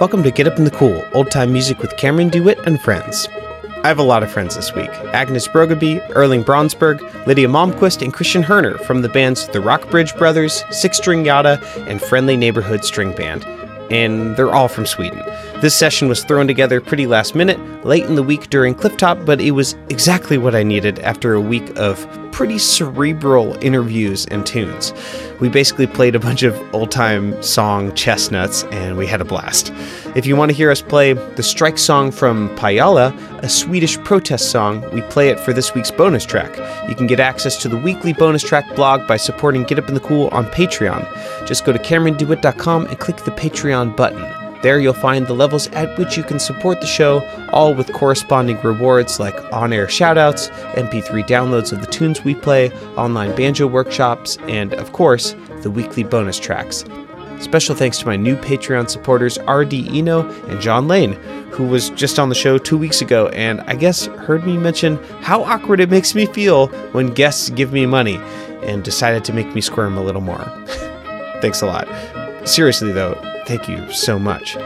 Welcome to Get Up in the Cool, old time music with Cameron DeWitt and friends. I have a lot of friends this week Agnes Brogaby, Erling Bronsberg, Lydia Malmquist, and Christian Herner from the bands The Rockbridge Brothers, Six String Yada, and Friendly Neighborhood String Band. And they're all from Sweden. This session was thrown together pretty last minute, late in the week during Clifftop, but it was exactly what I needed after a week of pretty cerebral interviews and tunes. We basically played a bunch of old time song chestnuts and we had a blast. If you want to hear us play the strike song from Pajala, a Swedish protest song, we play it for this week's bonus track. You can get access to the weekly bonus track blog by supporting Get Up in the Cool on Patreon. Just go to CameronDewitt.com and click the Patreon button. There you'll find the levels at which you can support the show, all with corresponding rewards like on air shoutouts, MP3 downloads of the tunes we play, online banjo workshops, and, of course, the weekly bonus tracks. Special thanks to my new Patreon supporters RD Eno and John Lane, who was just on the show two weeks ago and I guess heard me mention how awkward it makes me feel when guests give me money and decided to make me squirm a little more. Thanks a lot. Seriously, though, thank you so much.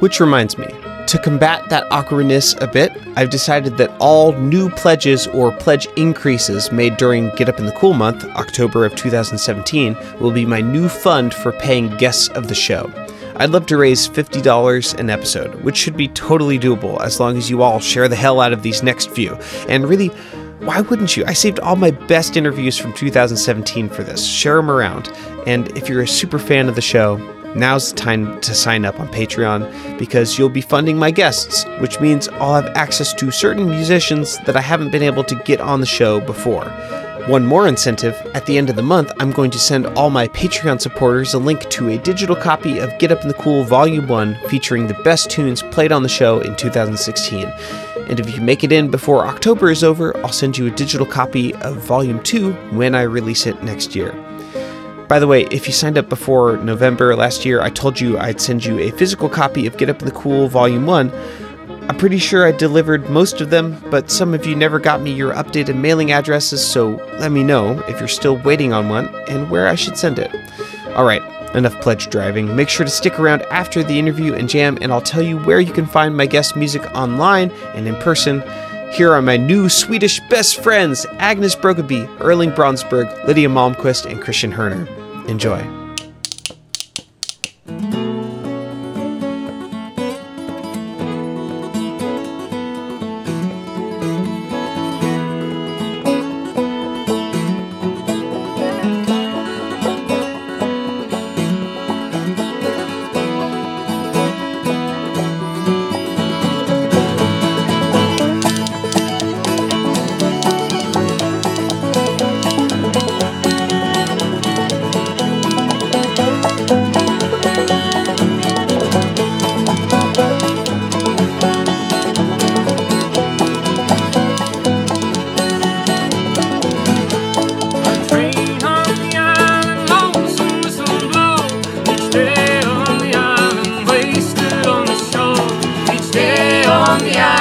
Which reminds me, to combat that awkwardness a bit, I've decided that all new pledges or pledge increases made during Get Up in the Cool month, October of 2017, will be my new fund for paying guests of the show. I'd love to raise $50 an episode, which should be totally doable as long as you all share the hell out of these next few. And really, why wouldn't you? I saved all my best interviews from 2017 for this. Share them around. And if you're a super fan of the show, now's the time to sign up on Patreon because you'll be funding my guests, which means I'll have access to certain musicians that I haven't been able to get on the show before. One more incentive at the end of the month, I'm going to send all my Patreon supporters a link to a digital copy of Get Up in the Cool Volume 1 featuring the best tunes played on the show in 2016. And if you make it in before October is over, I'll send you a digital copy of Volume 2 when I release it next year. By the way, if you signed up before November last year, I told you I'd send you a physical copy of Get Up in the Cool Volume 1. I'm pretty sure I delivered most of them, but some of you never got me your updated mailing addresses, so let me know if you're still waiting on one and where I should send it. Alright, enough pledge driving. Make sure to stick around after the interview and jam, and I'll tell you where you can find my guest music online and in person. Here are my new Swedish best friends Agnes Brogaby, Erling Bronsberg, Lydia Malmquist, and Christian Herner. Enjoy. Colombia.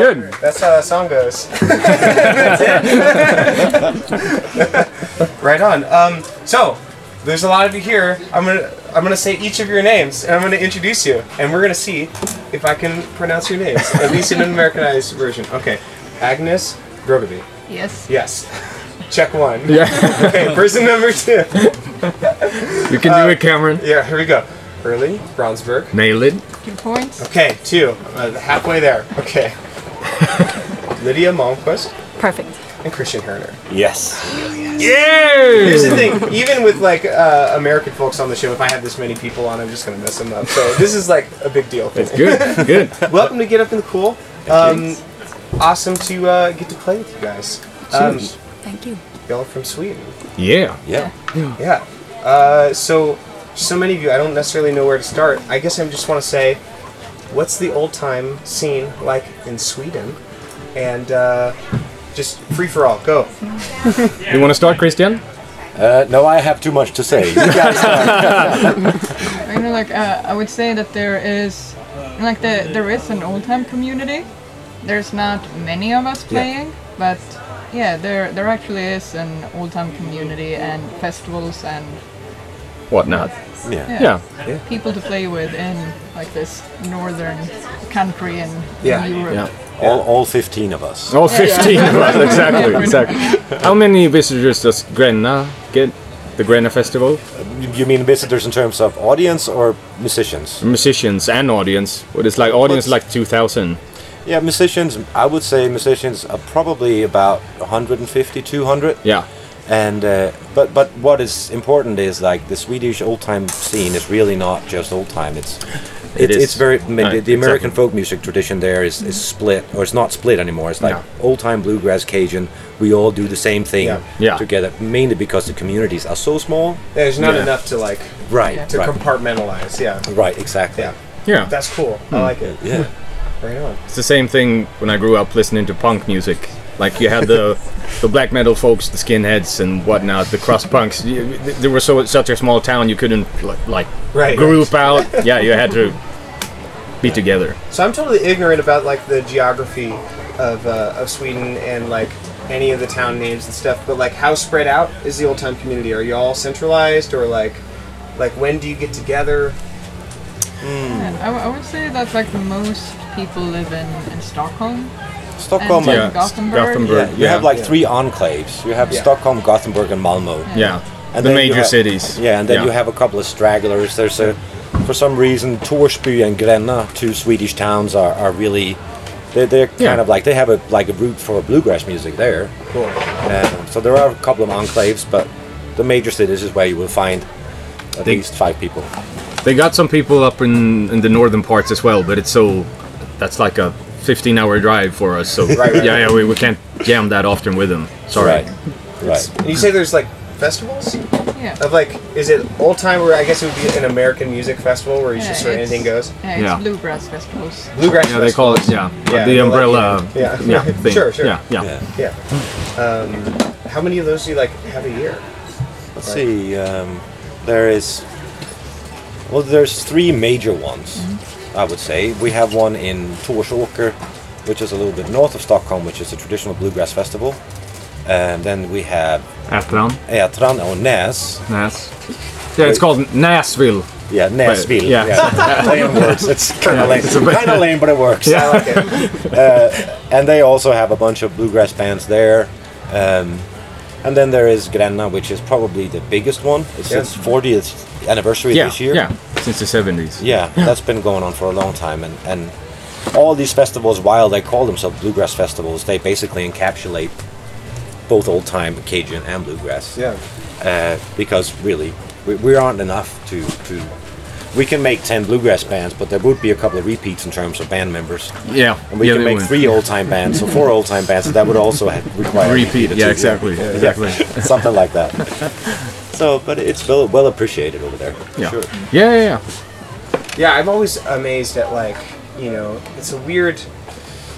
Good. That's how that song goes. right on. Um, so, there's a lot of you here. I'm gonna I'm gonna say each of your names, and I'm gonna introduce you, and we're gonna see if I can pronounce your names, at least in an Americanized version. Okay, Agnes Brogaby. Yes. Yes. Check one. Yeah, Okay, person number two. you can do it, Cameron. Yeah, here we go. Erling Bronsberg. Nail it. Two points. Okay, two. Uh, halfway there. Okay. Lydia Malmquist Perfect. and Christian Herner. Yes. yes. Here's the thing, even with like uh, American folks on the show, if I have this many people on, I'm just gonna mess them up. So this is like a big deal for me. Good. Good. Welcome to Get Up in the Cool. Um, awesome to uh, get to play with you guys. Um, Thank you. y'all from Sweden. Yeah. Yeah. Yeah. Uh, so, so many of you, I don't necessarily know where to start. I guess I just want to say, what's the old time scene like in Sweden? And uh, just free for all, go. You want to start, Christian? Uh, no, I have too much to say. You guys. You know, like uh, I would say that there is, like the there is an old time community. There's not many of us playing, but yeah, there there actually is an old time community and festivals and Whatnot. yeah. Yeah. people to play with in like this northern country in, Yeah. in Europe. Yeah. All, all 15 of us. All 15 of us, exactly, exactly. How many visitors does Gränna get? The Gränna Festival? You- You mean visitors in terms of audience or musicians? Musicians and audience. What is like audience like 2,000? Yeah, musicians, I would say musicians are probably about 150, 200. Yeah. And uh, but but what is important is like the Swedish old time scene is really not just old time. It's It it's, it's very I mean, Right, the, the American exactly. folk music tradition there is, is split or it's not split anymore. It's like No. old time bluegrass Cajun. We all do the same thing Yeah. Yeah. together. Mainly because the communities are so small. There's not Yeah. enough to like Right. to right. compartmentalize. Yeah, right. Exactly. yeah, Yeah. that's cool. I like it. Yeah. Right on. It's the same thing when I grew up listening to punk music. Like you had the the black metal folks, the skinheads and whatnot, the crust punks. You, there was so such a small town you couldn't like, like Right. group out. Yeah, you had to be together. So I'm totally ignorant about like the geography of uh, of Sweden and like any of the town names and stuff, but like how spread out is the old time community? Are you all centralized or like like when do you get together? Yeah, I, w- I would say that like most people live in, in Stockholm. Stockholm. And- and- Yeah. Gothenburg. Yeah, you have like Yeah. three enclaves. You have Yeah. Stockholm, Gothenburg, and Malmo. Yeah. And the major have- cities. Yeah, and then Yeah. you have a couple of stragglers. There's a, for some reason, Torsby and Gränna, two Swedish towns, are, are really, they're, they're kind of like they have a like a root for bluegrass music there. Cool. Uh, so there are a couple of enclaves, but the major cities is where you will find at They- least five people. They got some people up in, in the northern parts as well, but it's so that's like a 15 hour drive for us. So Right, right, yeah, right. yeah, we, we can't jam that often with them. Sorry. Right. Right. And you say there's like festivals Yeah. of like is it old time where I guess it would be an American music festival where you Yeah, just sort of anything goes. Yeah, it's Yeah. bluegrass festivals. Bluegrass. Yeah, they call it yeah, Yeah, the they're like, umbrella yeah. yeah, thing. Sure, sure. Yeah, yeah. Yeah. Yeah. Um, how many of those do you like have a year? Let's see. Um, there is. Well, there's three major ones. I would say we have one in Torsåker, which is a little bit north of Stockholm, which is a traditional bluegrass festival. And then we have Ätran, Ätran or Näs. Näs. Yeah, it's called Näsville. Yeah, Näsville. yeah. yeah. Play on words. It's kind of lame. Kind of lame, but it works. I like it. and they also have a bunch of bluegrass bands there. Um, and then there is Gränna, which is probably the biggest one. It's Yeah. its 40th anniversary Yeah, this year. yeah, since the 70s. Yeah, that's been going on for a long time, and and all these festivals, while they call themselves bluegrass festivals, they basically encapsulate both old time Cajun and bluegrass. Yeah. Uh, because really, we, we aren't enough to to. We can make ten bluegrass bands, but there would be a couple of repeats in terms of band members, Yeah, and we yeah, can make would. three old time bands, so four old time bands. So that would also ha- require a repeat. or Yeah, two. exactly, exactly. something like that. So, but it's well well appreciated over there. Yeah. Sure. yeah, yeah, yeah. Yeah, I'm always amazed at like, you know, it's a weird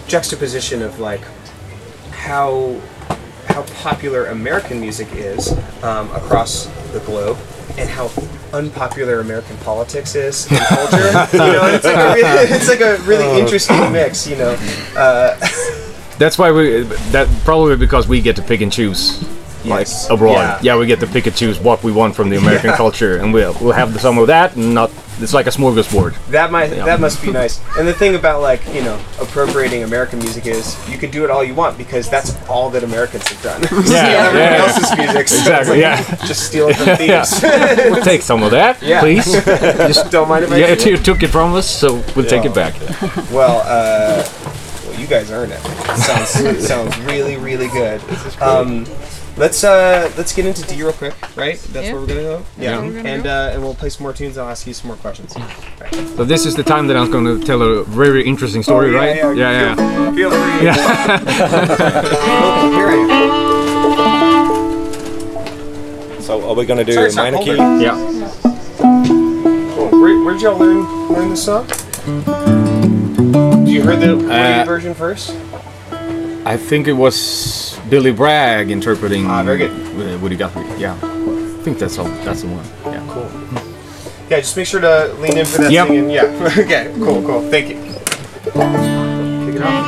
juxtaposition of like how how popular American music is um, across the globe and how unpopular American politics is and culture. you know, it's like a really, it's like a really interesting mix. You know, uh, That's why we. That probably because we get to pick and choose. Like Yes. abroad, Yeah. yeah. we get to pick and choose what we want from the American Yeah. culture, and we'll we'll have some of that, and not. It's like a smorgasbord. that might Yeah. that must be nice. And the thing about like you know appropriating American music is you can do it all you want because that's all that Americans have done. Steal yeah, everyone yeah. else's music. so Exactly, like, yeah. Just steal it from thieves. we'll take some of that, Yeah. please. Just don't mind if I yeah, you took it from us, so we'll take it back. Well, uh, well, you guys earn it. Sounds sounds really really good. Um, let's uh, let's get into D real quick, right? That's Yeah. where we're gonna go. Yeah, where we're gonna and go. uh, and we'll play some more tunes. I'll ask you some more questions. Right. So this is the time that I'm going to tell a very interesting story, Oh, yeah, right? yeah, yeah. yeah. Feel, feel free. Yeah. Here I am. So, are we gonna do Sorry, sorry, minor hold key? it. yeah. Cool. Where, where'd y'all learn learn this song? You heard the Woody Uh, version first? I think it was Billy Bragg interpreting. Ah, very good. uh, Woody Guthrie. Yeah. I think that's all. That's the one. Yeah. Cool. Yeah, just make sure to lean in for that Yep. singing. Yeah. okay. Cool. Cool. Thank you. Kick it off.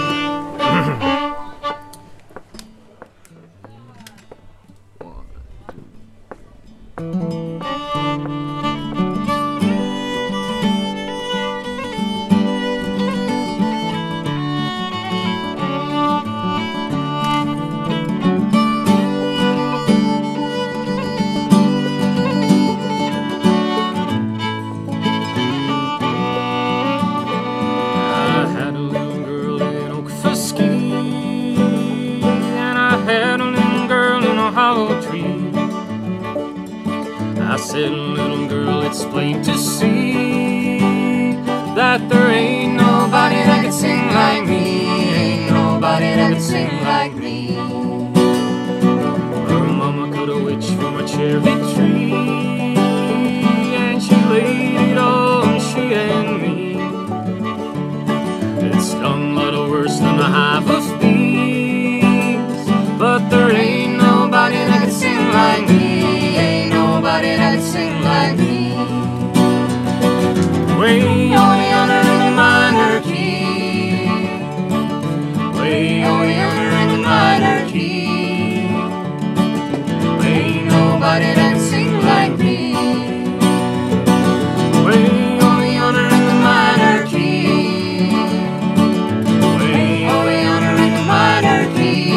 Said, little girl, it's plain to see that there ain't nobody that can sing like me. Ain't nobody that can sing like me. Her mama cut a witch from a cherry tree, nobody dancing like me. Way honor in the minor key. Way honor in the minor key.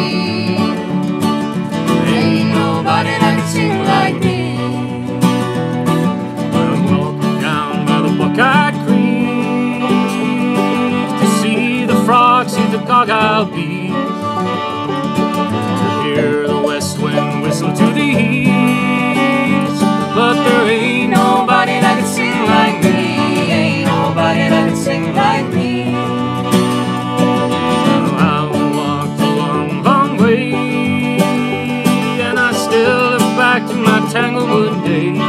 Like me. I'm walking down by the Buckeye Creek to see the frogs, the bees, to hear the west wind whistle to the east. But there ain't nobody that can sing like me. Ain't nobody that can sing like me. I walked a long, long way, and I still look back to my Tanglewood days.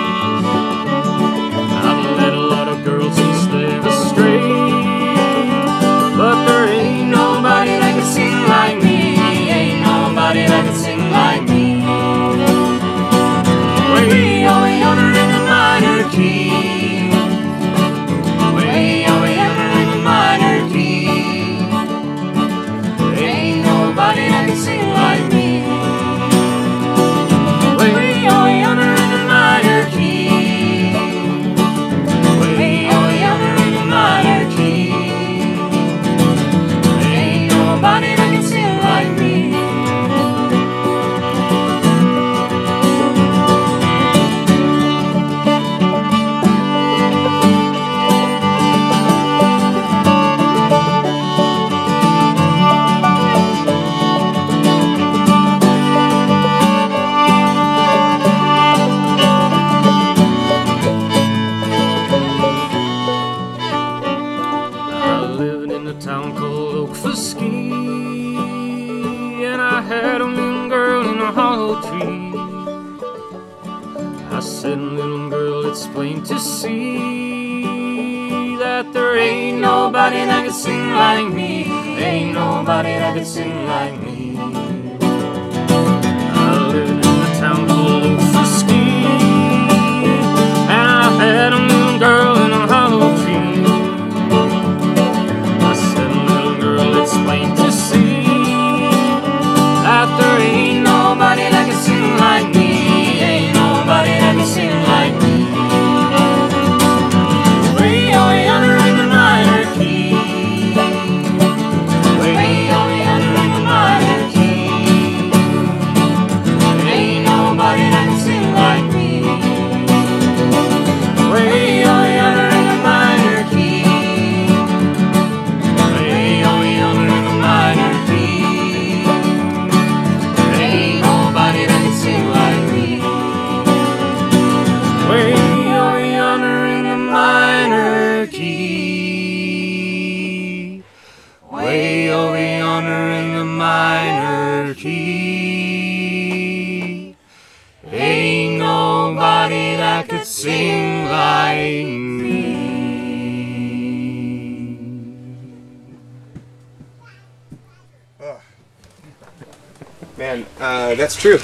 That's true.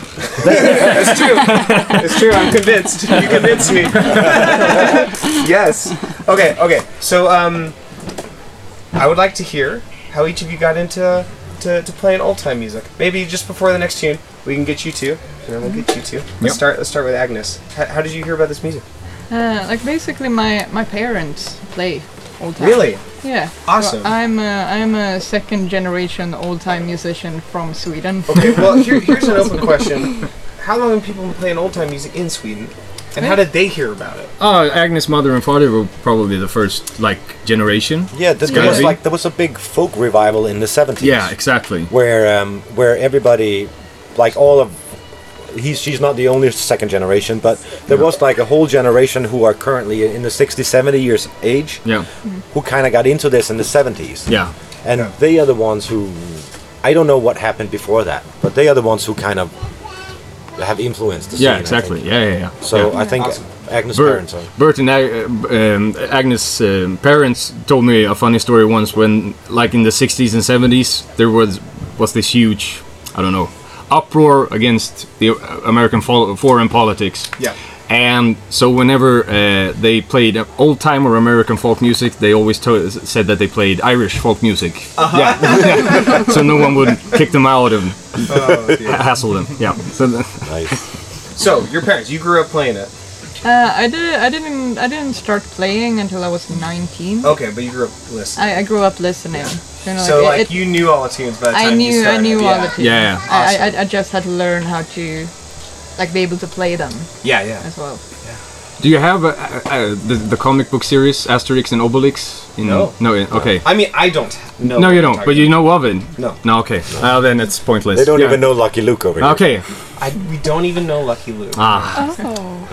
that's true. It's true. I'm convinced. You convinced me. yes. Okay. Okay. So, um, I would like to hear how each of you got into to, to playing old time music. Maybe just before the next tune, we can get you two, and then we'll get you two. Let's Yep. start. Let's start with Agnes. How, how did you hear about this music? Uh, like basically, my my parents play old time. Really? Yeah. Awesome. So I'm a, I'm a second generation old time musician from Sweden. Okay. Well, here, here's an open question. How long have people been playing old time music in Sweden? And how did they hear about it? Oh, Agnes' mother and father were probably the first like generation. Yeah, th- there was like there was a big folk revival in the 70s. Yeah, exactly. where um, where everybody, like all of, he's she's not the only second generation, but there was like a whole generation who are currently in the 60, 70 years age, Yeah, who kind of got into this in the 70s, yeah, and they are the ones who, I don't know what happened before that, but they are the ones who kind of have influenced the scene. yeah, I exactly. Yeah, yeah, yeah. So yeah. I think Awesome. Agnes' Bert, parents are. Bert and Ag- uh, um, Agnes' um parents told me a funny story once when, like in the 60s and 70s, there was was this huge, I don't know, uproar against the uh, American foreign politics. Yeah. And so whenever uh, they played old time or American folk music, they always to- said that they played Irish folk music. Yeah. so no one would kick them out and ha- hassle them. Yeah. So the- Nice. So, your parents, you grew up playing it. Uh, I did I didn't I didn't start playing until I was 19. Okay, but you grew up listening. I, I grew up listening. You know, so, it- like, you knew all the tunes by the time I you knew I knew yeah. all the tunes. Yeah, yeah. I, I, I just had to learn how to like be able to play them Yeah, yeah. as well. Do you have uh, uh, the, the comic book series Asterix and Obelix? In, No. No. Okay. I mean, I don't know. No, you don't. But you know of it. No. No. Okay. Well, then it's pointless. They don't Yeah. even know Lucky Luke over here. Okay. I, we don't even know Lucky Luke. Ah.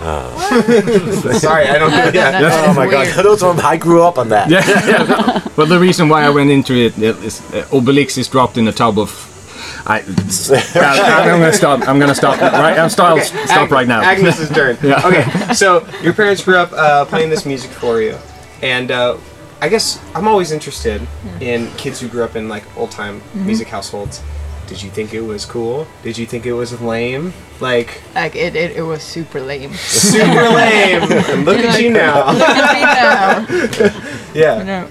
Oh, Sorry, I don't know. Yeah. That- Oh my weird. god, those are, I grew up on that. Yeah. yeah. But the reason why I went into it is uh, Obelix is dropped in a tub of. I, I, am gonna stop. I'm gonna stop. Right. I'm stop. Stop right now. Agnes's turn. Yeah. Okay, so your parents grew up uh, playing this music for you, and uh, I guess I'm always interested in kids who grew up in like old time music households. Did you think it was cool? Did you think it was lame? Like like it, it, it was super lame. super lame. And look at you now. Look at me now. Yeah. You know,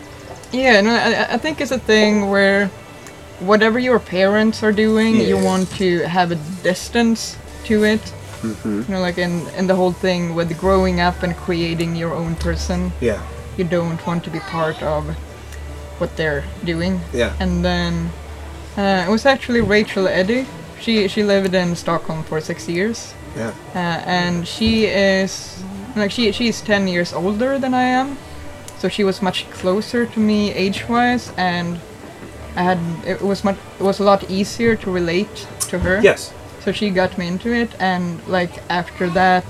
yeah, no, I, I think it's a thing where whatever your parents are doing, you want to have a distance to it. Mm-hmm. You know, like in in the whole thing with growing up and creating your own person, Yeah. you don't want to be part of what they're doing. Yeah. And then uh, it was actually Rachel Eddy. She she lived in Stockholm for six years, Yeah. uh, and she is like she she's ten years older than I am, so she was much closer to me age-wise, and I had it was much it was a lot easier to relate to her. Yes. So she got me into it, and like after that,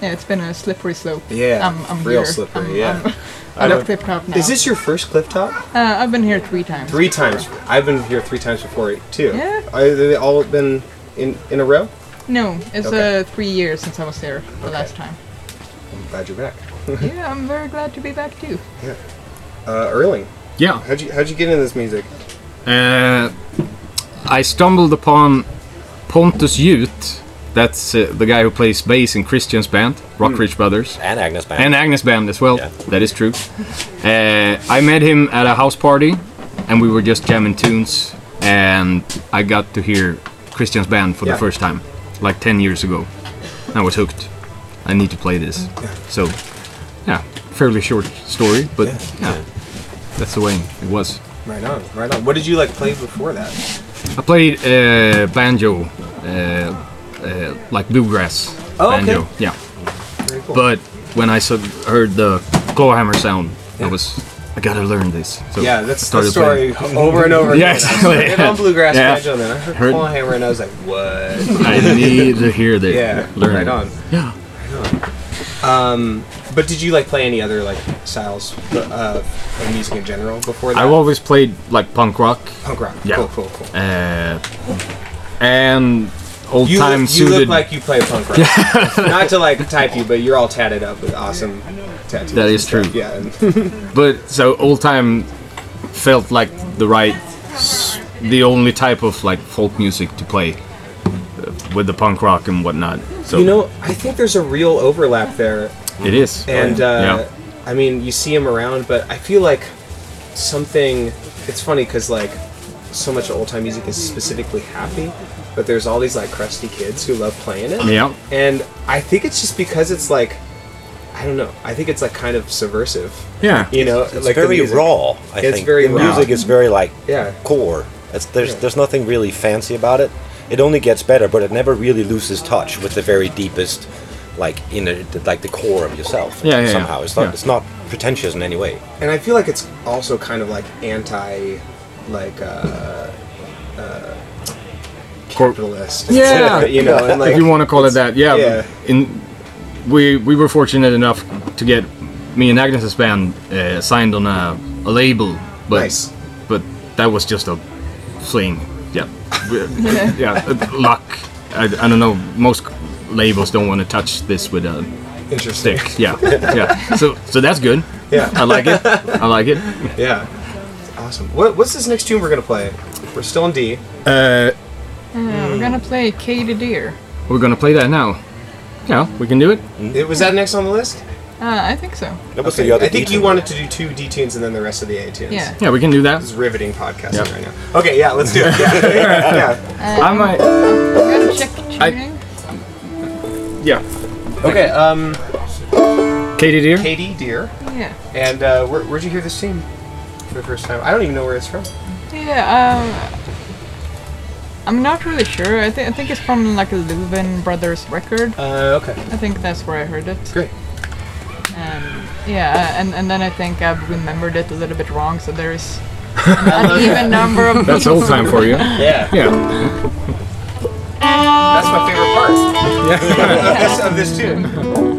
yeah, it's been a slippery slope. Yeah, I'm, I'm real here. slippery, I'm, yeah. I'm, I love Clifftop now. Is this your first Clifftop? Uh, I've been here three times. Three times. I've been here three times before too. Yeah. Are they all been in in a row? No, it's Okay. uh, three years since I was there the last time. I'm glad you're back. yeah, I'm very glad to be back too. Yeah. Uh, Erling, Yeah. how'd you how'd you get into this music? Uh, I stumbled upon Pontus Youth. That's uh, the guy who plays bass in Christian's band, Rockbridge Brothers, And Agnes Band. and Agnes band as well. Yeah. That is true. Uh, I met him at a house party, and we were just jamming tunes, and I got to hear Christian's band for Yeah. the first time, like 10 years ago. I was hooked. I need to play this. So, yeah, fairly short story, but yeah, that's the way it was. Right on, right on. What did you like play before that? I played uh, banjo, uh, uh, like bluegrass Oh, okay. banjo. Yeah, Very cool. but when I saw, heard the clawhammer sound, I was I gotta learn this. So yeah, that's the story playing. over and over Yeah, again. Exactly. started on bluegrass Yeah. banjo, and then I heard, Heard- clawhammer, and I was like, what? I need to hear this. yeah, learn right it. on. Yeah. Um, but did you like play any other like styles uh, of music in general before that? I've always played like punk rock, punk rock. Yeah. Cool, cool, cool. uh, and old You, time look, you look like you play punk rock. Not to like type you, but you're all tatted up with awesome tattoos. That stuff. true. Yeah. but so old time felt like the right, the only type of like folk music to play uh, with the punk rock and whatnot. So you know, I think there's a real overlap there it is. and uh, yeah. I mean, you see him around, but I feel like something. It's funny because like so much old time music is specifically happy, but there's all these like crusty kids who love playing it. Yeah. And I think it's just because it's like, I don't know. I think it's like kind of subversive. Yeah. You know, It's like very raw. I It's think very the raw. music is very like Yeah. core. It's, there's Yeah. there's nothing really fancy about it. It only gets better, but it never really loses touch with the very deepest, like in the, like the core of yourself. Yeah, yeah, yeah. Somehow, it's not Yeah. it's not pretentious in any way. And I feel like it's also kind of like anti, like uh, uh, capitalist. Yeah. you know, and like if you want to call it that, yeah. yeah. In we we were fortunate enough to get me and Agnes's band uh, signed on a, a label, but Nice. but that was just a fling. Yeah, We- yeah, uh, luck. I, I don't know. Most labels don't want to touch this with a interesting. stick. Yeah, yeah. So so that's good. Yeah. I like it. I like it. Yeah. Awesome. What, what's this next tune we're gonna play? We're still in D. Uh, Uh, we're gonna play Katie Dear. we're gonna play that now. Yeah, we can do it. It- Was that next on the list? Uh, I think so. That was Okay, the other I think you detail. wanted to do two D tunes and then the rest of the A tunes. Yeah. Yeah, we can do that. This is riveting podcasting Yeah. right now. Okay, yeah, let's do it. Yeah. yeah. Uh, I might. we're gonna check I- tuning. Yeah. Okay, um, Katie dear. Katie Dear. Yeah. And uh, where, where'd you hear this tune for the first time? I don't even know where it's from. Yeah. Um, I'm not really sure. I think I think it's from like a Louvin Brothers record. Uh, okay. I think that's where I heard it. Great. And yeah, and, and then I think I've remembered it a little bit wrong, so there's an even number of That's old time for you. Yeah. Yeah. That's my favorite part. this, of this tune.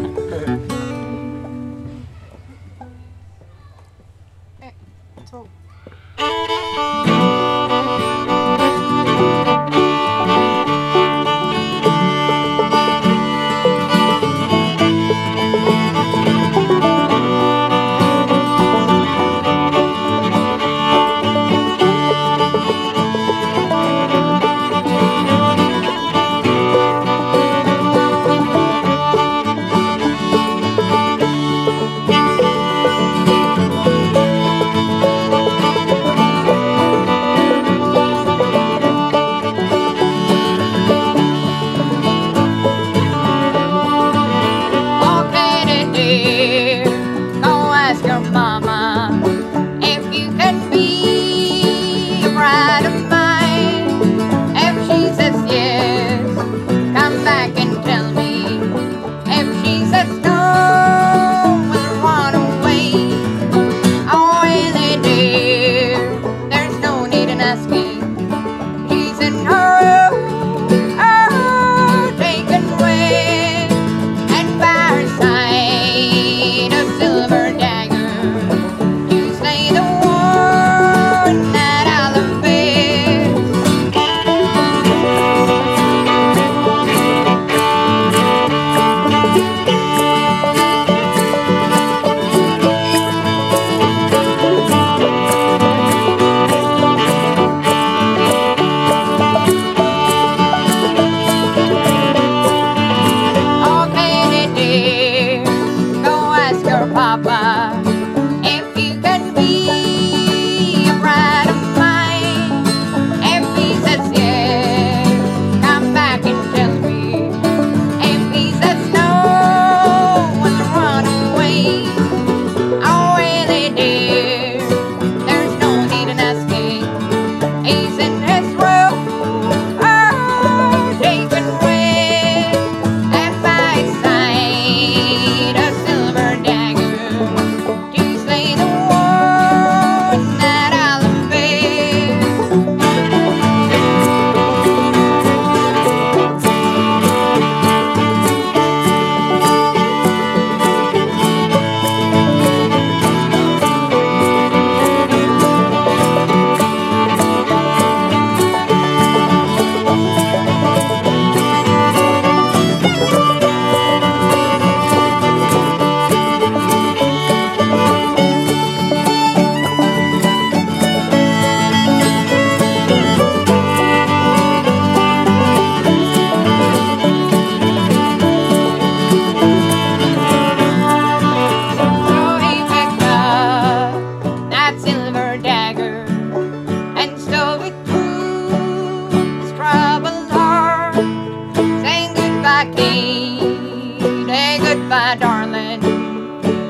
Goodbye, Kate, goodbye, darling.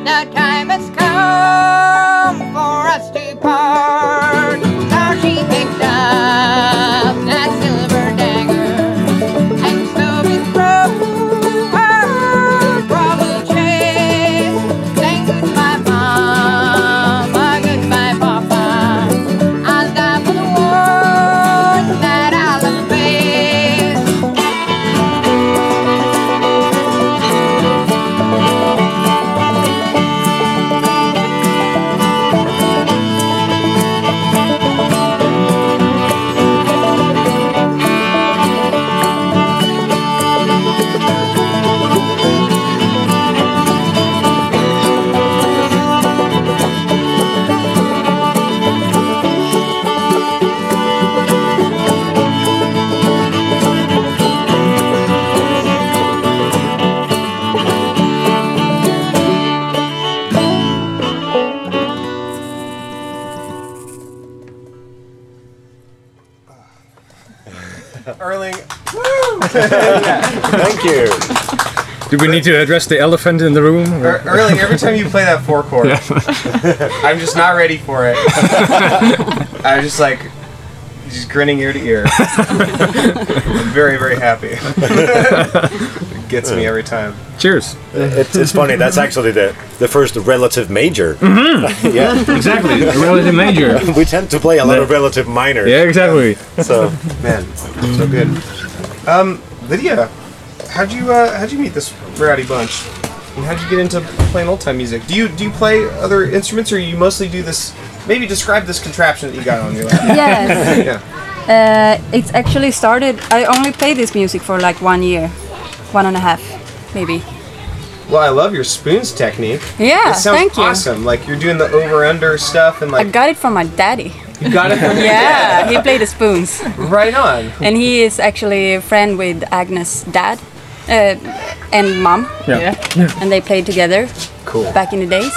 The time has come for us to part. Thank you. Do we need to address the elephant in the room? Er- Erling, every time you play that four chord, I'm just not ready for it. I'm just like, just grinning ear to ear. I'm very, very happy. it gets me every time. Cheers. It's, it's funny. That's actually the the first relative major. Mm-hmm. yeah, Exactly. A relative major. we tend to play a lot of relative minor. Yeah, exactly. So Man, so good. Um, Lydia, how'd you uh, how'd you meet this rowdy bunch? And how'd you get into playing old time music? Do you do you play other instruments, or you mostly do this? Maybe describe this contraption that you got on your lap. Yes. yeah. Uh, it's actually started. I only played this music for like one year, one and a half, maybe. Well, I love your spoons technique. Yeah, it sounds thank you. awesome. Like you're doing the over under stuff, and like. I got it from my daddy. You got it from Yeah, he played the spoons, right on. and he is actually a friend with Agnes' dad uh, and mom, Yeah. and they played together Cool. back in the days.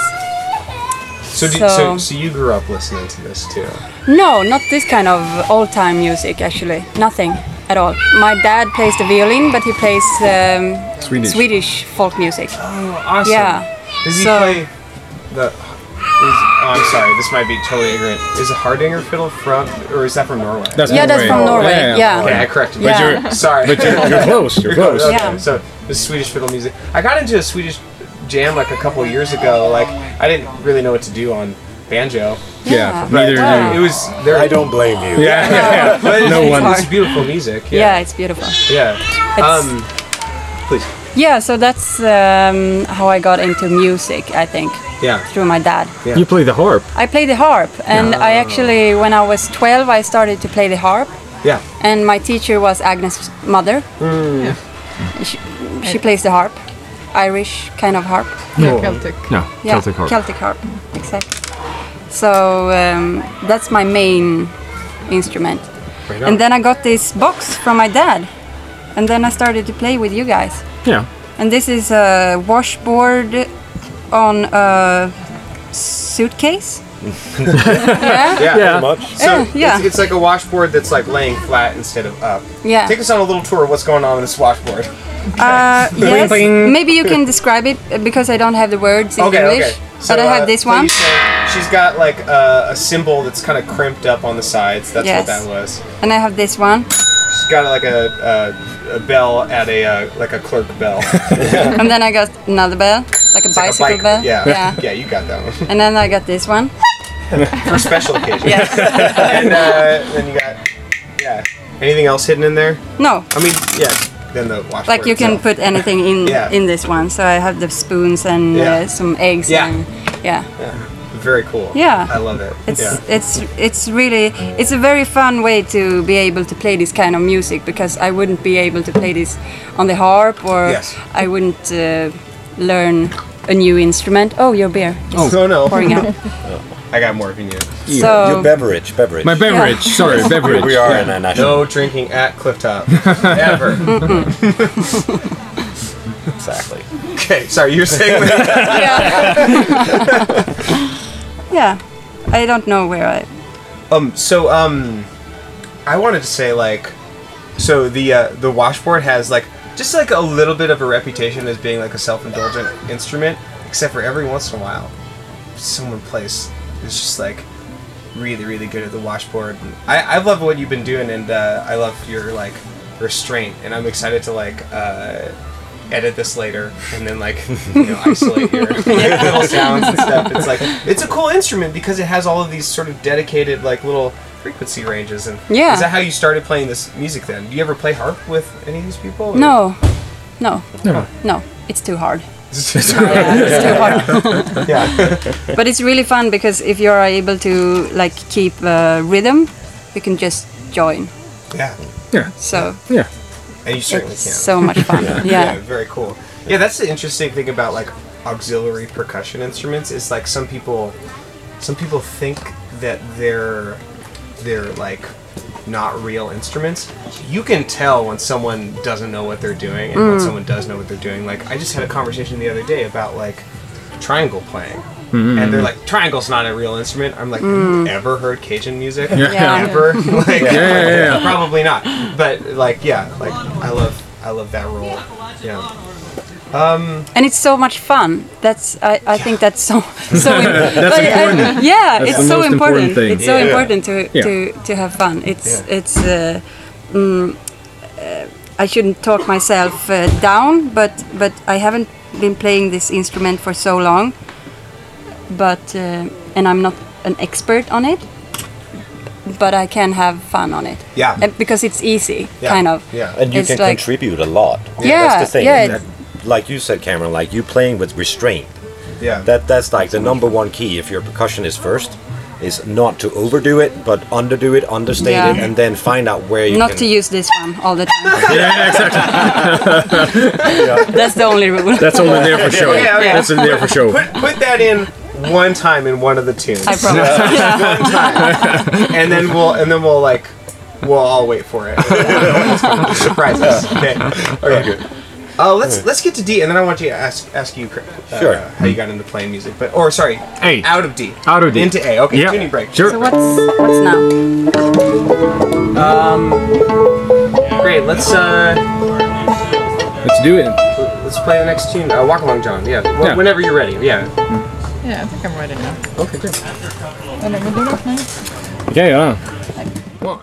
So, do, so, So- so you grew up listening to this too? No, not this kind of old time music actually. Nothing at all. My dad plays the violin, but he plays um, Swedish. Swedish folk music. Oh, awesome. Yeah. Does he So- play the? Is, I'm sorry. This might be totally ignorant. Is a Hardanger fiddle from, or is that from Norway? That's Yeah, that's from Norway. Yeah. Yeah. okay. I corrected. Yeah. you. you're- sorry. But you're, you're close. You're close. Okay, Yeah. So the Swedish fiddle music. I got into a Swedish jam like a couple of years ago. Like I didn't really know what to do on banjo. Yeah. But Neither do it was there. I don't blame you. Yeah. yeah. But No it's, one. It's beautiful music. Yeah, Yeah. it's beautiful. Yeah. It's- Um. Please. Yeah, so that's um, how I got into music, I think, Yeah. through my dad. Yeah. You play the harp. I play the harp, and I actually, when I was 12, I started to play the harp, Yeah. and my teacher was Agnes' mother. Hmm. She, she plays the harp, Irish kind of harp. Yeah, Celtic. No, Yeah, Celtic harp. Celtic harp, exactly. So um, that's my main instrument. Right. And then I got this box from my dad, and then I started to play with you guys. Yeah. And this is a washboard on a suitcase. yeah. Yeah. Yeah. Much. So Yeah, yeah. It's, it's like a washboard that's like laying flat instead of up. Yeah. Take us on a little tour of what's going on in this washboard. Uh, yes. bling. Maybe you can describe it uh, because I don't have the words in Okay, English. okay. So, but I have uh, this one. say- She's got like a, a cymbal that's kind of crimped up on the sides. That's Yes. what that was. And I have this one. She's got like a, a, a bell at a uh, like a clerk bell. and then I got another bell, like a It's like a bicycle bike- bell. Yeah. yeah. yeah. you got that one And then I got this one. for special occasions. Yes. and uh, then you got yeah. Anything else hidden in there? no. I mean, yeah. Then the washboard. Like you can itself. put anything in Yeah. in this one. So I have the spoons and Yeah. uh, some eggs Yeah. and yeah. Very cool. Yeah. I love it. It's yeah. it's it's really it's a very fun way to be able to play this kind of music because I wouldn't be able to play this on the harp or Yes. I wouldn't uh, learn a new instrument. Oh, your beer just Oh no. pouring out. I got more if you need. Your So beverage, beverage. My beverage. Sorry, beverage. we are in a national. No drinking at Clifftop. Ever. Exactly. okay, sorry, you're saying that? yeah, yeah. I don't know where I. Um, so, um, I wanted to say, like, so the, uh, the washboard has, like, just like a little bit of a reputation as being like a self-indulgent instrument, except for every once in a while, someone plays is just like really, really good at the washboard. And I, I love what you've been doing, and uh, I love your like restraint, and I'm excited to like uh, edit this later and then like you know isolate your little sounds and stuff. It's like it's a cool instrument because it has all of these sort of dedicated like little frequency ranges. And Yeah. is that how you started playing this music? Then do you ever play harp with any of these people? or- No, no, No. no. It's too hard. It's Yeah, it's too hard. yeah. But it's really fun because if you're able to like keep uh, rhythm, you can just join. yeah. Yeah. So Yeah. And you certainly it's can. so much fun. yeah, yeah. very cool. Yeah, that's the interesting thing about like auxiliary percussion instruments is like some people some people think that they're they're like not real instruments. You can tell when someone doesn't know what they're doing and when mm. someone does know what they're doing. Like I just had a conversation the other day about like triangle playing. And they're like, triangle's not a real instrument. I'm like, you ever heard Cajun music? Yeah. Ever? like, Yeah, yeah, yeah. probably not. But like, yeah, like I love, I love that role. Yeah. Um, and it's so much fun. That's I, I think that's so so. im- That's like, I- important. yeah, That's it's the so most important. important thing. It's so Yeah. important to Yeah. to to have fun. It's Yeah. it's. Uh, mm, uh, I shouldn't talk myself uh, down, but but I haven't been playing this instrument for so long. But uh, and I'm not an expert on it, but I can have fun on it. Yeah. And because it's easy, Yeah, kind of. yeah. And you It's can like- contribute a lot. Yeah, that's the thing. yeah, that- like you said, Cameron, like you playing with restraint. Yeah. That that's like the number one key if your percussion is first, is not to overdo it, but underdo it, understate Yeah. it, and then find out where you Not can. to use this one all the time. yeah, exactly. That's the only rule. That's only there for show. Yeah, yeah. That's in there for show. Put put that in one time in one of the tunes. I promise. Yeah. one time, and then we'll and then we'll like we'll all wait for it. Surprise us. Okay. Okay. Uh, let's let's get to D, and then I want you to ask ask you uh, Sure. how you got into playing music, but or sorry, A. out of D, Out of D. into A. Okay, Yeah. tuning break. Sure. So what's what's now? Great. Let's uh Let's do it. let's play the next tune. Uh, Walk Along John. Yeah. Well, Yeah. Whenever you're ready. Yeah. Yeah, I think I'm ready now. Okay. Great. And then we do that now. Okay, yeah. One,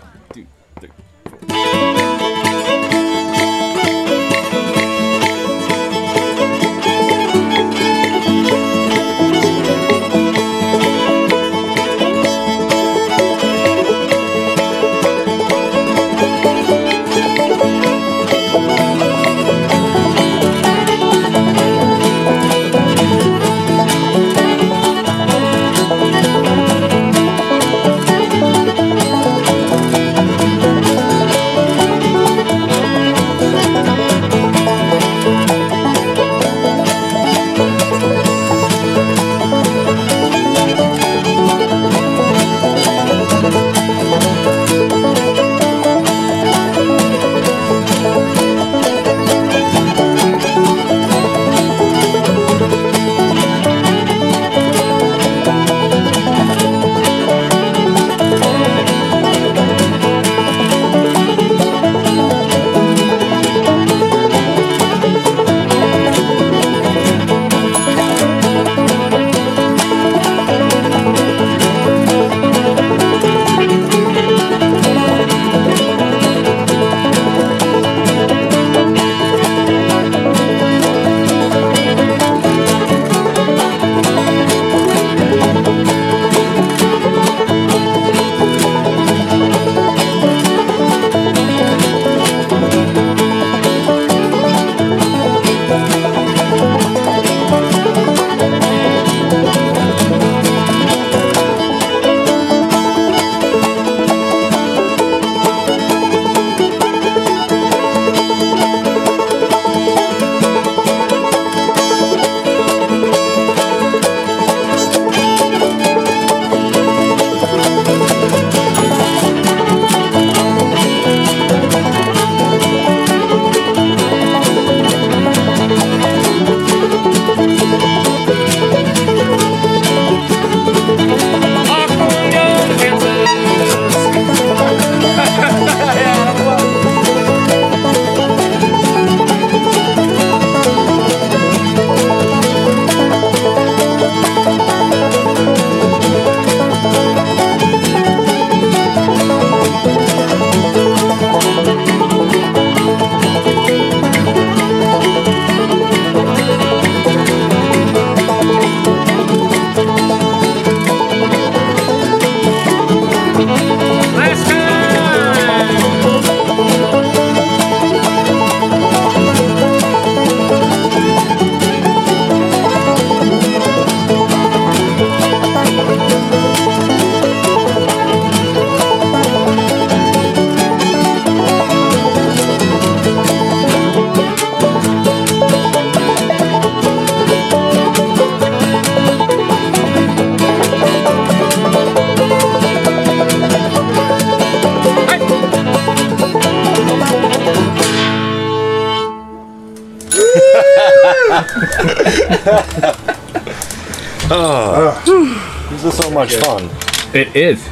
This is so much fun. It is.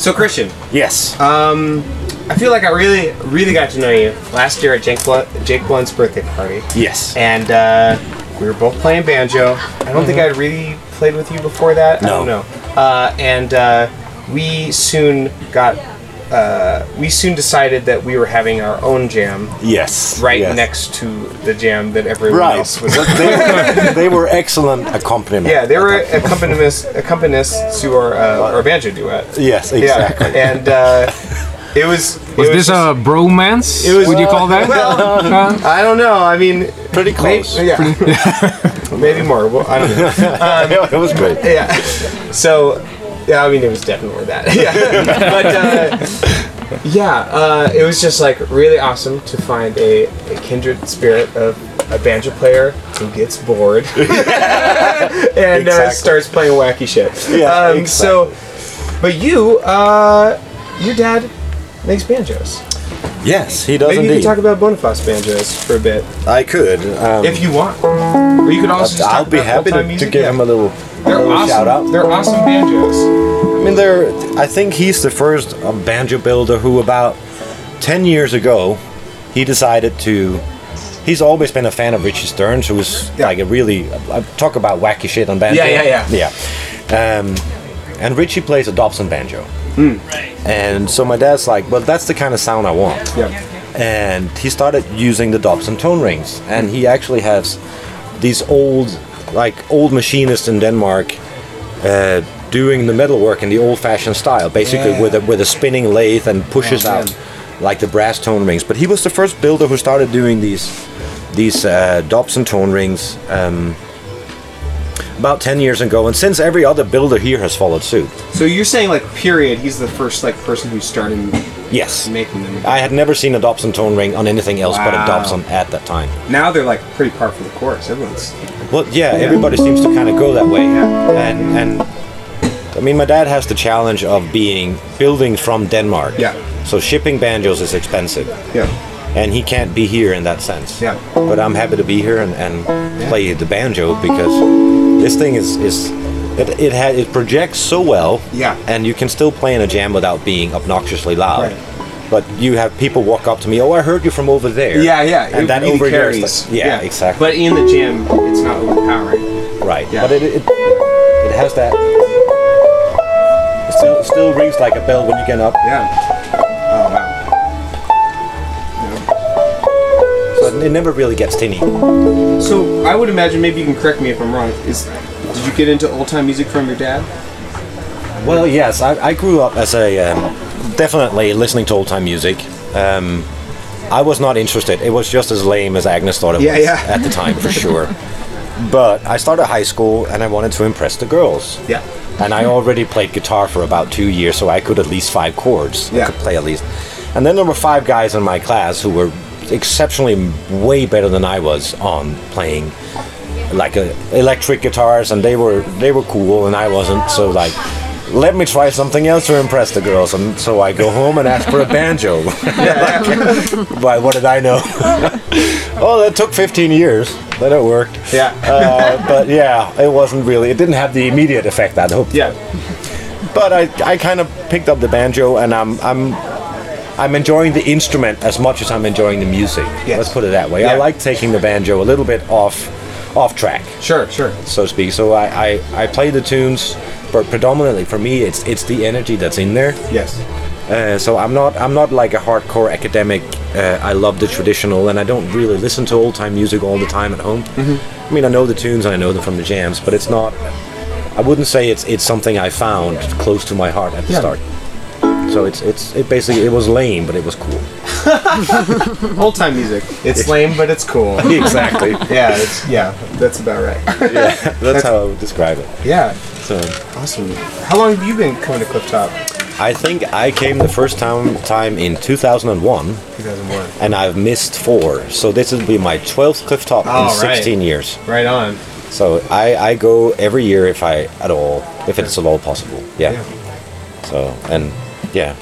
So Christian, Yes. um, I feel like I really, really got to know you last year at Jake, Blount, Jake Blount's birthday party, yes. and uh, we were both playing banjo. I don't think I'd really played with you before that. I don't No. know. Uh, and uh, we soon got uh, we soon decided that we were having our own jam Yes. right yes. next to the jam that everyone Right. else was. But they, they were excellent accompaniment. yeah, they were accompanists, accompanists to our uh, our banjo duet. Yes, exactly. Yeah, and uh, it was. it Was this just- a bromance? It was- Would you call that? Well, I don't know. I mean, Pretty close. maybe, yeah, maybe more. Well, I don't know. it was great. yeah. So, yeah, I mean, it was definitely that. Yeah. but, uh, yeah, uh, it was just like really awesome to find a, a kindred spirit of a banjo player who gets bored and uh, starts playing wacky shit. Yeah, Um, So, but you, uh, your dad makes banjos. Yes, he does Maybe you indeed. can talk about Boniface banjos for a bit, I could. Um, if you want. Or you could also just I'll talk be happy to, to give Yeah. him a little, They're awesome. shout out. They're awesome banjos. I mean, they're. I think he's the first um, banjo builder who, about ten years ago, he decided to. He's always been a fan of Richie Stearns, who's Yeah. like a really. I talk about wacky shit on banjo. Yeah, yeah, yeah. Yeah. Um, and Richie plays a Dobson banjo. Hmm. And so my dad's like, well, that's the kind of sound I want. Yeah. and he started using the Dobson tone rings and he actually has these old like old machinists in Denmark uh, doing the metalwork in the old-fashioned style basically Yeah. with a with a spinning lathe and pushes Oh, out like the brass tone rings but he was the first builder who started doing these these uh, Dobson tone rings um, about 10 years ago and since every other builder here has followed suit So you're saying like period? He's the first like person who started yes making them. I had never seen a Dobson tone ring on anything else but a Dobson at that time now they're like pretty par for the course. Everyone's Well, yeah, everybody seems to kind of go that way, and and I mean, my dad has the challenge of being building from Denmark. Yeah. So shipping banjos is expensive, yeah. and he can't be here in that sense. Yeah. But I'm happy to be here and, and play the banjo because this thing is is. It, it, ha- it projects so well, Yeah. and you can still play in a jam without being obnoxiously loud. Right. But you have people walk up to me, oh, I heard you from over there. Yeah, yeah. And it that really over here is carries. like- yeah, exactly. But in the jam, it's not overpowering. Right. Yeah. But it, it it has that. It still still rings like a bell when you get up. Yeah. Oh wow. So it never really gets tinny. So I would imagine maybe you can correct me if I'm wrong. Is did you get into old time music from your dad? Well, yes, I, I grew up as a um, definitely listening to old time music. Um, I was not interested. It was just as lame as Agnes thought it Yeah, was yeah. at the time, for sure. But I started high school and I wanted to impress the girls. Yeah. And I already played guitar for about two years, so I could at least five chords. Yeah. I could play at least. And then there were five guys in my class who were exceptionally way better than I was on playing like uh, electric guitars, and they were they were cool, and I wasn't. So like, let me try something else to impress the girls. And so I go home and ask for a banjo. Why? What did I know? oh, that took 15 years. Then it worked. Yeah. Uh, but yeah, it wasn't really. It didn't have the immediate effect I'd hoped. Yeah. But I, I kind of picked up the banjo, and I'm I'm I'm enjoying the instrument as much as I'm enjoying the music. Yes. Let's put it that way. Yeah. I like taking the banjo a little bit off off track, Sure. Sure. so to speak. So I, I, I play the tunes, but predominantly for me, it's it's the energy that's in there. Yes. Uh, so I'm not I'm not like a hardcore academic. Uh, I love the traditional, and I don't really listen to old time music all the time at home. I mean, I know the tunes and I know them from the jams, but it's not. I wouldn't say it's it's something I found close to my heart at the Yeah. start. So it's it's it basically it was lame, but it was cool. Old time music. It's lame, but it's cool. exactly. Yeah. It's yeah. That's about right. yeah, that's how I would describe it. Yeah. So Awesome. How long have you been coming to Clifftop? I think I came the first time time in 2001, 2001. and I've missed four. So this will be my 12th clifftop in right. 16 years. Right on. So I, I go every year if I at all if it's at all possible. Yeah. Yeah. So and yeah,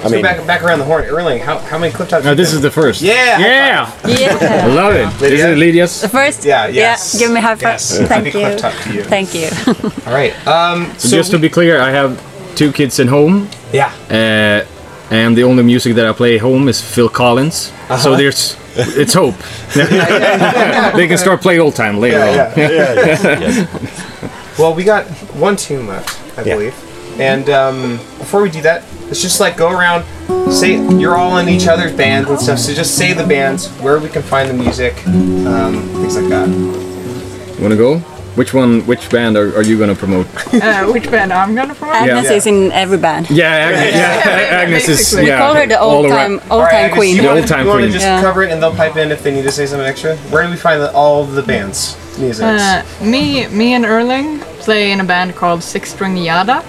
I So mean back back around the horn, Erling. How how many Clifftops? No, you this is the first. Yeah, Yeah. I Yeah. love it. Lydia? is Lydia's. First, Yeah, yes. yeah. Give me high five. Yes. Thank Happy you. Clifftop to you. Thank you. All right. Um. So just to be clear, I have two kids at home, yeah. uh, and the only music that I play at home is Phil Collins. Uh-huh. So there's, it's hope. they can start playing old time later Yeah, on. Well, we got one tune left, I Yeah. believe. And um, before we do that, let's just like go around, say you're all in each other's bands and stuff. So just say the bands, where we can find the music, um, things like that. You Want to go? Which one? Which band are, are you gonna promote? Uh, which band I'm gonna promote? Agnes Yeah. is in every band. Yeah, Agnes, yeah, yeah, Agnes is. basically. Yeah, Call her the old around- time old Alright, time Agnes, queen. You The wanna- old-time you wanna just Yeah. cover it and they'll pipe in if they need to say something extra. Where do we find the, all of the bands' music? Uh, me, me and Erling play in a band called Six String Yada.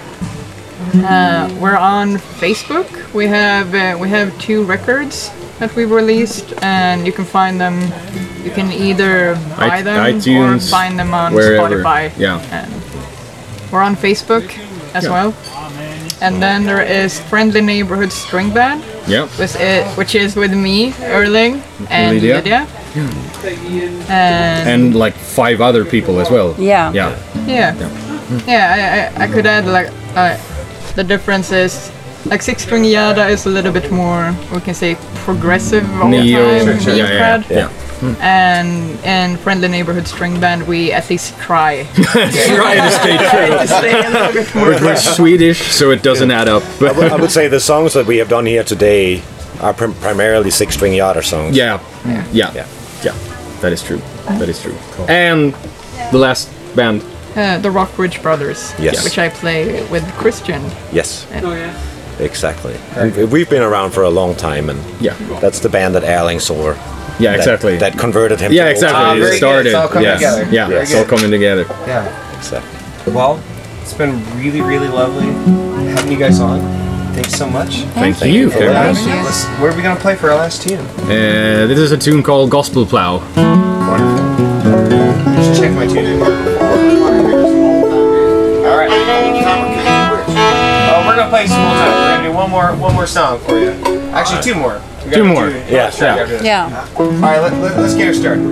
Uh, we're on Facebook. We have uh, we have two records that we've released, and you can find them. You can either buy I- them iTunes, or find them on wherever. Spotify. Yeah. And we're on Facebook as Yeah. well. And then there is Friendly Neighborhood String Band, Yeah. with it, which is with me, Erling, and Lydia. Lydia. And And like five other people as well. Yeah. Yeah. Yeah. Yeah, I, I, I could add like uh, the difference is like six string yada is a little bit more we can say progressive all Neo. time Sure, sure. Yeah, yeah, crowd. yeah. and and friendly neighborhood string band we at least try Try to stay true. to stay a little bit more We're, we're Swedish, so it doesn't add up. I But would, I would say the songs that we have done here today are prim- primarily six-string yada songs. yeah, yeah, Yeah. yeah, that is true. That is true. And the last band. Uh, the Rockbridge Brothers Yes. which I play with Christian Yes, Oh yeah. exactly. We've, we've been around for a long time, and Yeah, that's the band that Erling saw. yeah, that- exactly. That converted him. yeah, to old exactly. Ah, it very good. started. It's all coming yes. together. Yeah, Very it's all coming together. Yeah. Exactly. Well, it's been really, really lovely having you guys on. Thanks so much. Thank, you. for very having much. us. Let's, where are we gonna play for our last tune? Uh, this is a tune called Gospel Plow. Wonderful. Just check my tune play some old time. We're gonna do one more, one more song for you. Actually, two more. We Two gotta more. do- Yeah, sure, yeah. we gotta do this. Yeah. All right, let, let, let's get her started.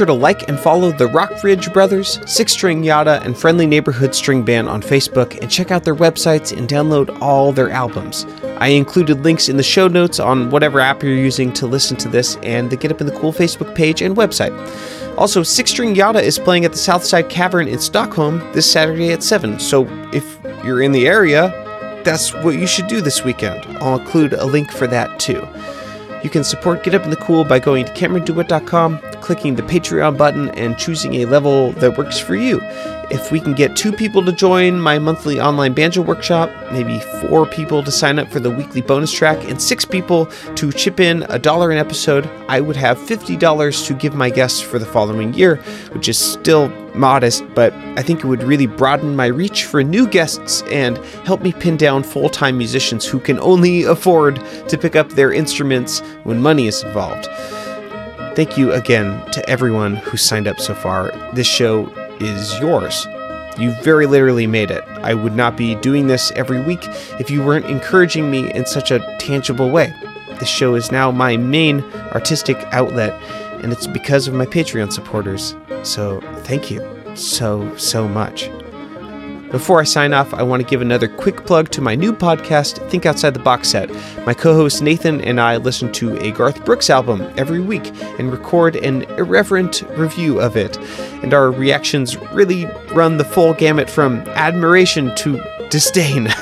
Sure to like and follow the Rockbridge Brothers, Six String Yada, and Friendly Neighborhood String Band on Facebook and check out their websites and download all their albums. I included links in the show notes on whatever app you're using to listen to this and the Get Up in the Cool Facebook page and website. Also, Six String Yada is playing at the Southside Cavern in Stockholm this Saturday at 7, so if you're in the area, that's what you should do this weekend. I'll include a link for that too. You can support Get Up in the Cool by going to CameronDewitt.com, clicking the Patreon button, and choosing a level that works for you. If we can get two people to join my monthly online banjo workshop, maybe four people to sign up for the weekly bonus track, and six people to chip in a dollar an episode, I would have $50 to give my guests for the following year, which is still modest, but I think it would really broaden my reach for new guests and help me pin down full time musicians who can only afford to pick up their instruments when money is involved. Thank you again to everyone who signed up so far. This show is yours. You very literally made it. I would not be doing this every week if you weren't encouraging me in such a tangible way. This show is now my main artistic outlet, and it's because of my Patreon supporters. So thank you so, so much. Before I sign off, I want to give another quick plug to my new podcast, Think Outside the Box Set. My co host Nathan and I listen to a Garth Brooks album every week and record an irreverent review of it. And our reactions really run the full gamut from admiration to disdain.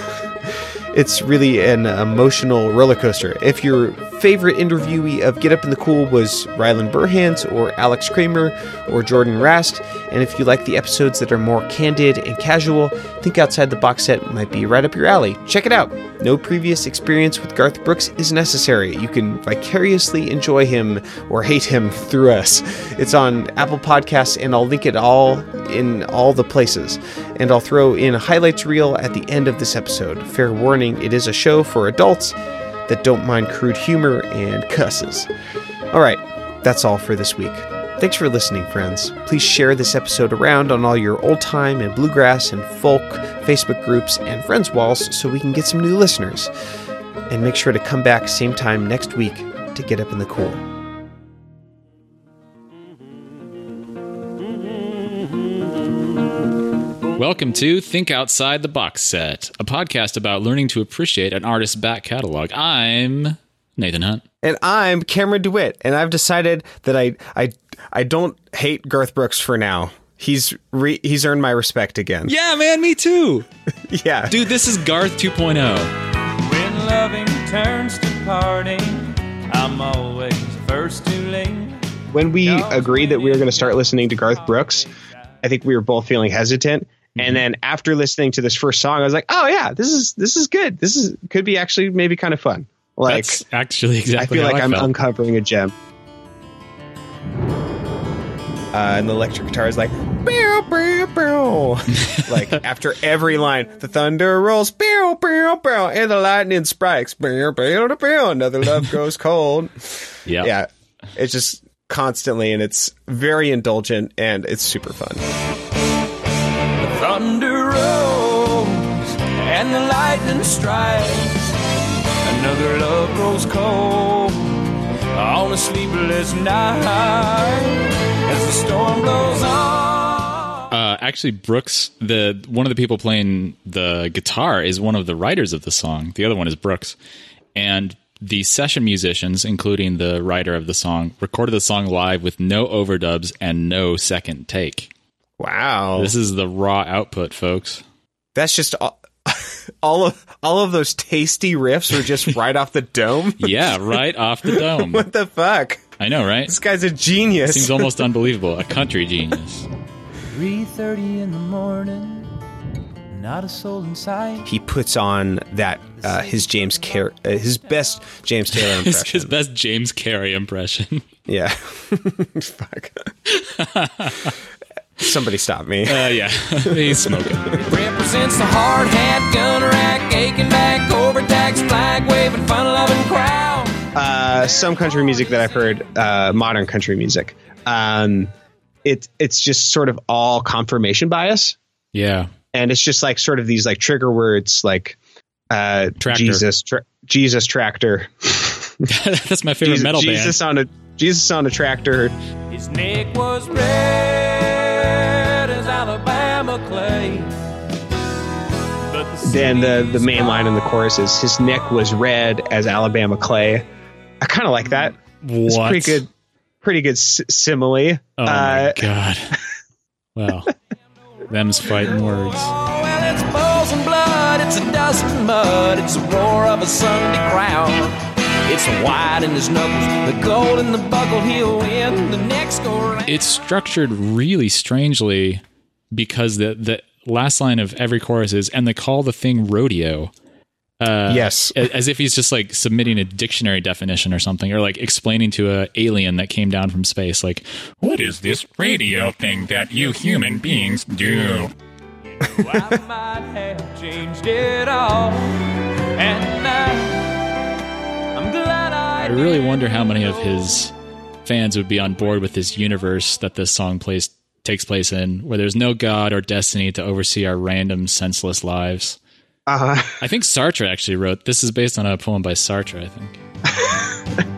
it's really an emotional roller coaster. If your favorite interviewee of Get Up in the Cool was Rylan Burhans or Alex Kramer or Jordan Rast, and if you like the episodes that are more candid and casual, think outside the box set might be right up your alley. Check it out. No previous experience with Garth Brooks is necessary. You can vicariously enjoy him or hate him through us. It's on Apple Podcasts, and I'll link it all in all the places. And I'll throw in a highlights reel at the end of this episode. Fair warning, it is a show for adults that don't mind crude humor and cusses. All right, that's all for this week. Thanks for listening, friends. Please share this episode around on all your old time and bluegrass and folk Facebook groups and friends walls so we can get some new listeners. And make sure to come back same time next week to get up in the cool. Welcome to Think Outside the Box Set, a podcast about learning to appreciate an artist's back catalog. I'm Nathan Hunt. And I'm Cameron DeWitt, and I've decided that I I I don't hate Garth Brooks for now. He's re- he's earned my respect again. Yeah, man, me too. Yeah. Dude, this is Garth oh. 2.0. When loving turns to parting, I'm always first to lean. when we agreed that we were going to start listening to Garth Brooks, I think we were both feeling hesitant. And then after listening to this first song, I was like, "Oh yeah, this is this is good. This is could be actually maybe kind of fun." Like That's actually exactly I feel how like I I'm felt. uncovering a gem. Uh, and the electric guitar is like, bow, bow, bow. like after every line, the thunder rolls, bow, bow, bow, and the lightning strikes, bow, bow, bow, another love goes cold. yeah. yeah it's just constantly and it's very indulgent and it's super fun lightning strikes. Another love grows cold on a sleepless night as the storm blows on. Uh, actually, Brooks, the one of the people playing the guitar, is one of the writers of the song. The other one is Brooks, and the session musicians, including the writer of the song, recorded the song live with no overdubs and no second take. wow This is the raw output, folks. that's just all, all of all of those tasty riffs were just right off the dome Yeah, right off the dome. what the fuck I know, right? this guy's a genius Seems almost unbelievable. A country genius. 3:30 in the morning, not a soul in sight. he puts on that uh, his James Car- uh, his best James Taylor His, impression his best James Carey impression. yeah fuck somebody stop me Uh, yeah, he's smoking. Represents the hard hat, gunner rack, aching back, overtaxed flag waving, fun loving crowd. uh, some country music that I've heard, uh, modern country music, um, it it's just sort of all confirmation bias, Yeah. and it's just like sort of these like trigger words like uh, Tractor. Jesus, tra- Jesus tractor, That's my favorite Jesus, metal band. Jesus on a Jesus on a tractor, His neck was red But the Then the the main line in the chorus is his neck was red as Alabama clay. I kind of like that. It's What? pretty good. Pretty good s- simile. Oh Uh, my god. Well, them's fighting words. Oh, well, it's balls and blood, it's a dust and mud, it's the roar of a Sunday crowd. It's the white in his knuckles, the gold in the buckle, he'll win the next go round. It's structured really strangely because the the last line of every chorus is and they call the thing rodeo. Uh, Yes. as if he's just like submitting a dictionary definition or something, or like explaining to a alien that came down from space, like, "What is this radio thing that you human beings do?" I might have changed it all, and I'm glad I, I really wonder how many of his fans would be on board with this universe that this song plays takes place in, where there's no god or destiny to oversee our random, senseless lives. uh, I think Sartre actually wrote this is based on a poem by Sartre, I think.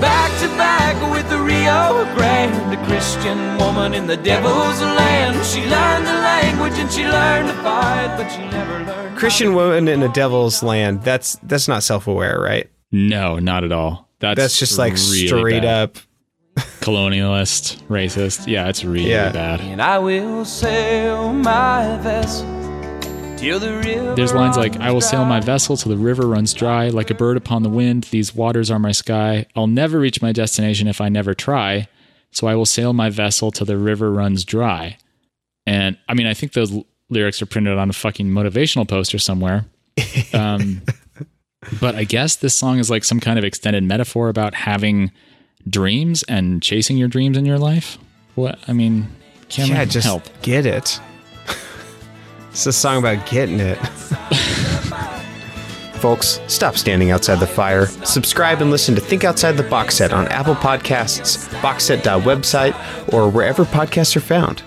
back to back with the Rio Grande, a Christian woman in the devil's land. She learned the language and she learned to fight, but she never learned. Christian woman in a devil's land. That's that's not self aware, right? No, not at all. That's That's just like really straight bad. up. Colonialist, racist. Yeah, it's really Yeah. bad. And I will sail my vessel till the river. There's lines like, I will sail my vessel till the river runs dry, like a bird upon the wind. These waters are my sky. I'll never reach my destination if I never try. So I will sail my vessel till the river runs dry. And I mean, I think those l- lyrics are printed on a fucking motivational poster somewhere. Um, but I guess this song is like some kind of extended metaphor about having dreams and chasing your dreams in your life. What? I mean, can yeah, just help? get it. it's a song about getting it. Folks, stop standing outside the fire. Subscribe and listen to Think Outside the Box Set on Apple Podcasts, boxset.website, or wherever podcasts are found.